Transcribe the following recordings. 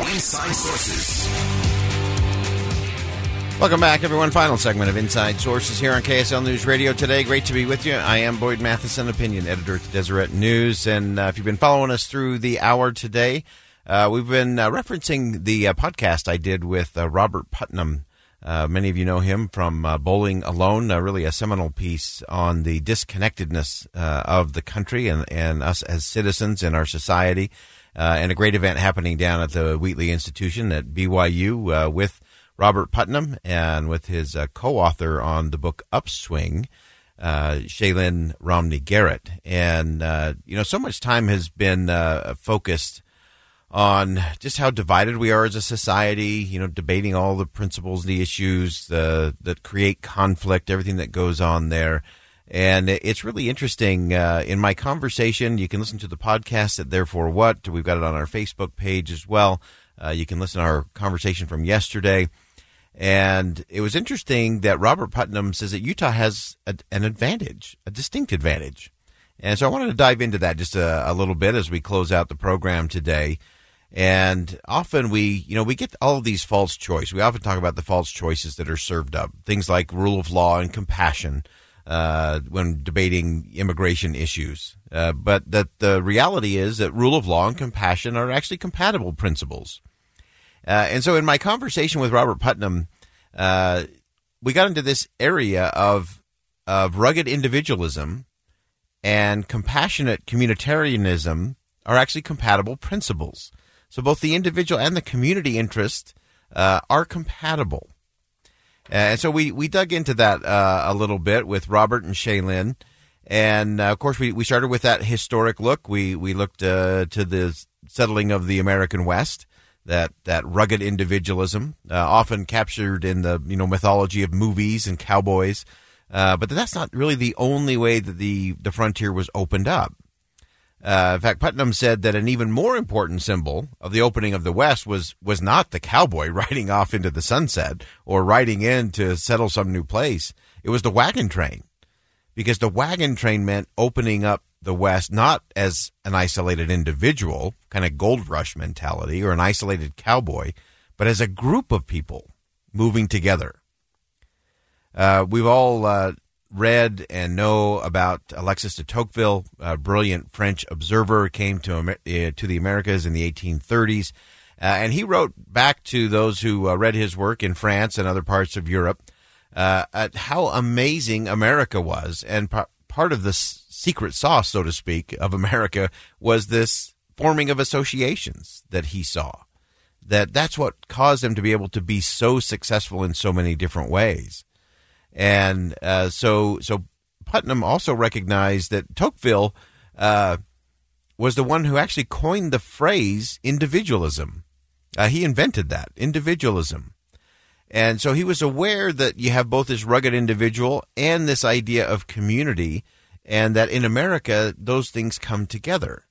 Inside Sources. Welcome back, everyone. Final segment of Inside Sources here on KSL News Radio today. Great to be with you. I am Boyd Matheson, opinion editor at the Deseret News. And uh, if you've been following us through the hour today, uh, we've been uh, referencing the uh, podcast I did with uh, Robert Putnam. Uh, many of you know him from Bowling Alone, really a seminal piece on the disconnectedness of the country and, and us as citizens in our society. And a great event happening down at the Wheatley Institution at BYU with Robert Putnam and with his uh, co-author on the book Upswing, uh, Shaylyn Romney Garrett. And, uh, you know, so much time has been uh, focused on just how divided we are as a society, you know, debating all the principles, the issues that create conflict, everything that goes on there. And it's really interesting. Uh, in my conversation, you can listen to the podcast at Therefore What. We've got it on our Facebook page as well. Uh, you can listen to our conversation from yesterday. And it was interesting that Robert Putnam says that Utah has a, an advantage, a distinct advantage. And so I wanted to dive into that just a, a, little bit as we close out the program today. And often we, you know, we get all of these false choices. We often talk about the false choices that are served up, things like rule of law and compassion uh, when debating immigration issues. Uh, but that the reality is that rule of law and compassion are actually compatible principles. Uh, and so in my conversation with Robert Putnam, uh, we got into this area of of rugged individualism and compassionate communitarianism are actually compatible principles. So both the individual and the community interest uh, are compatible. And so we, we dug into that uh, a little bit with Robert and Shaylyn. And uh, of course, we, we started with that historic look. We, we looked uh, to the settling of the American West that that rugged individualism, uh, often captured in the you know mythology of movies and cowboys. Uh, but that's not really the only way that the the frontier was opened up. Uh, in fact, Putnam said that an even more important symbol of the opening of the West was was not the cowboy riding off into the sunset or riding in to settle some new place. It was the wagon train, because the wagon train meant opening up the West not as an isolated individual, kind of gold rush mentality, or an isolated cowboy, but as a group of people moving together. Uh, we've all uh, read and know about Alexis de Tocqueville, a brilliant French observer, came to uh, to the Americas in the 1830s, uh, and he wrote back to those who uh, read his work in France and other parts of Europe uh, at how amazing America was, and part of the secret sauce, so to speak, of America was this forming of associations that he saw. That that's what caused him to be able to be so successful in so many different ways. And uh, so, so Putnam also recognized that Tocqueville uh, was the one who actually coined the phrase individualism. Uh, he invented that individualism. And so he was aware that you have both this rugged individual and this idea of community, and that in America, those things come together.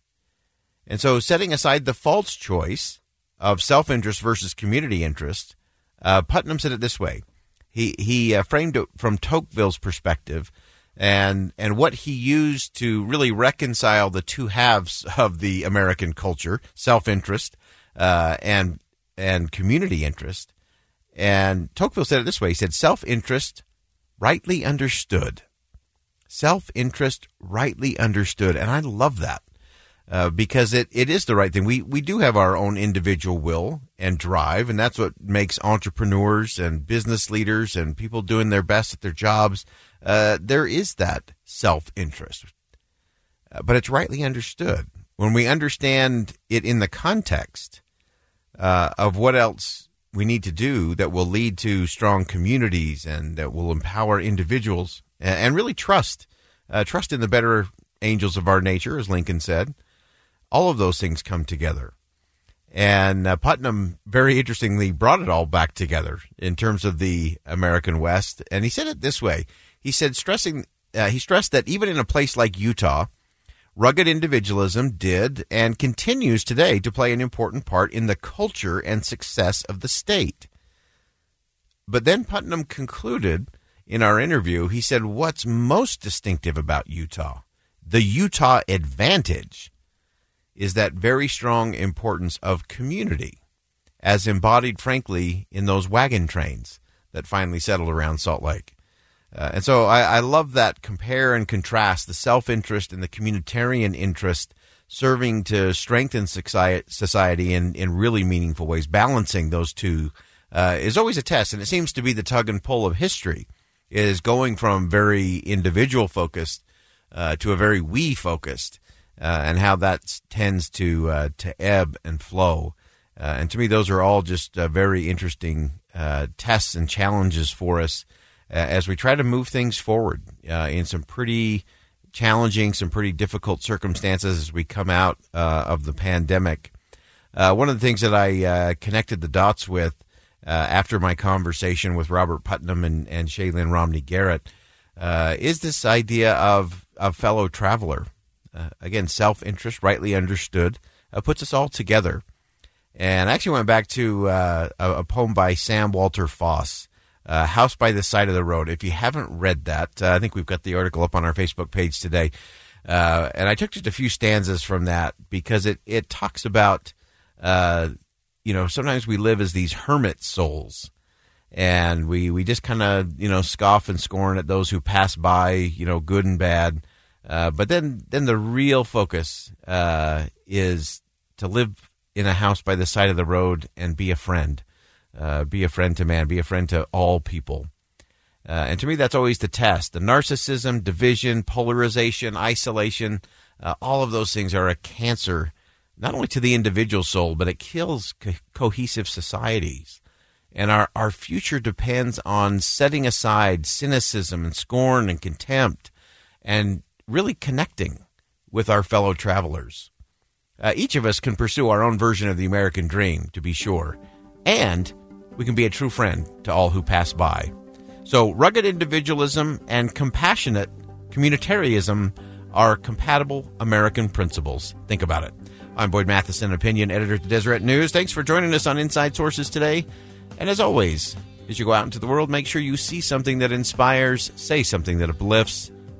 And so, setting aside the false choice of self interest versus community interest, uh, Putnam said it this way. He, he uh, framed it from Tocqueville's perspective and, and what he used to really reconcile the two halves of the American culture self interest uh, and, and community interest. And Tocqueville said it this way he said, self interest, rightly understood. Self interest, rightly understood. And I love that. Uh, because it, it is the right thing. We we do have our own individual will and drive, and that's what makes entrepreneurs and business leaders and people doing their best at their jobs. Uh, there is that self interest, uh, but it's rightly understood when we understand it in the context uh, of what else we need to do that will lead to strong communities and that will empower individuals and, and really trust trust in the better angels of our nature, as Lincoln said. All of those things come together. And uh, Putnam, very interestingly, brought it all back together in terms of the American West. And he said it this way: He said, stressing, uh, he stressed that even in a place like Utah, rugged individualism did and continues today to play an important part in the culture and success of the state. But then Putnam concluded in our interview, he said, What's most distinctive about Utah? The Utah advantage is that very strong importance of community, as embodied, frankly, in those wagon trains that finally settled around Salt Lake. Uh, and so I, I, love that compare and contrast the self interest and the communitarian interest serving to strengthen society in, in really meaningful ways. Balancing those two uh, is always a test, and it seems to be the tug and pull of history is going from very individual focused uh, to a very we focused, uh, and how that tends to uh, to ebb and flow. Uh, and to me, those are all just very interesting tests and challenges for us as we try to move things forward uh, in some pretty challenging, some pretty difficult circumstances as we come out uh, of the pandemic. Uh, one of the things that I uh, connected the dots with uh, after my conversation with Robert Putnam and, and Shaylyn Romney Garrett uh, is this idea of a fellow traveler. Again, self interest, rightly understood, puts us all together. And I actually went back to a, a poem by Sam Walter Foss uh, House by the Side of the Road. If you haven't read that, uh, I think we've got the article up on our Facebook page today. Uh, and I took just a few stanzas from that because it, it talks about, uh, you know, sometimes we live as these hermit souls and we, we just kind of, you know, scoff and scorn at those who pass by, you know, good and bad. Uh, but then, then the real focus uh, is to live in a house by the side of the road and be a friend uh, be a friend to man, be a friend to all people. Uh, and to me, that's always the test. The narcissism, division, polarization, isolation, uh, all of those things are a cancer, not only to the individual soul, but it kills co- cohesive societies. And our, our future depends on setting aside cynicism and scorn and contempt and really connecting with our fellow travelers. Uh, each of us can pursue our own version of the American dream, to be sure. And we can be a true friend to all who pass by. So, rugged individualism and compassionate communitarianism are compatible American principles. Think about it. I'm Boyd Matheson, opinion editor at the Deseret News. Thanks for joining us on Inside Sources today. And as always, as you go out into the world, make sure you see something that inspires, say something that uplifts,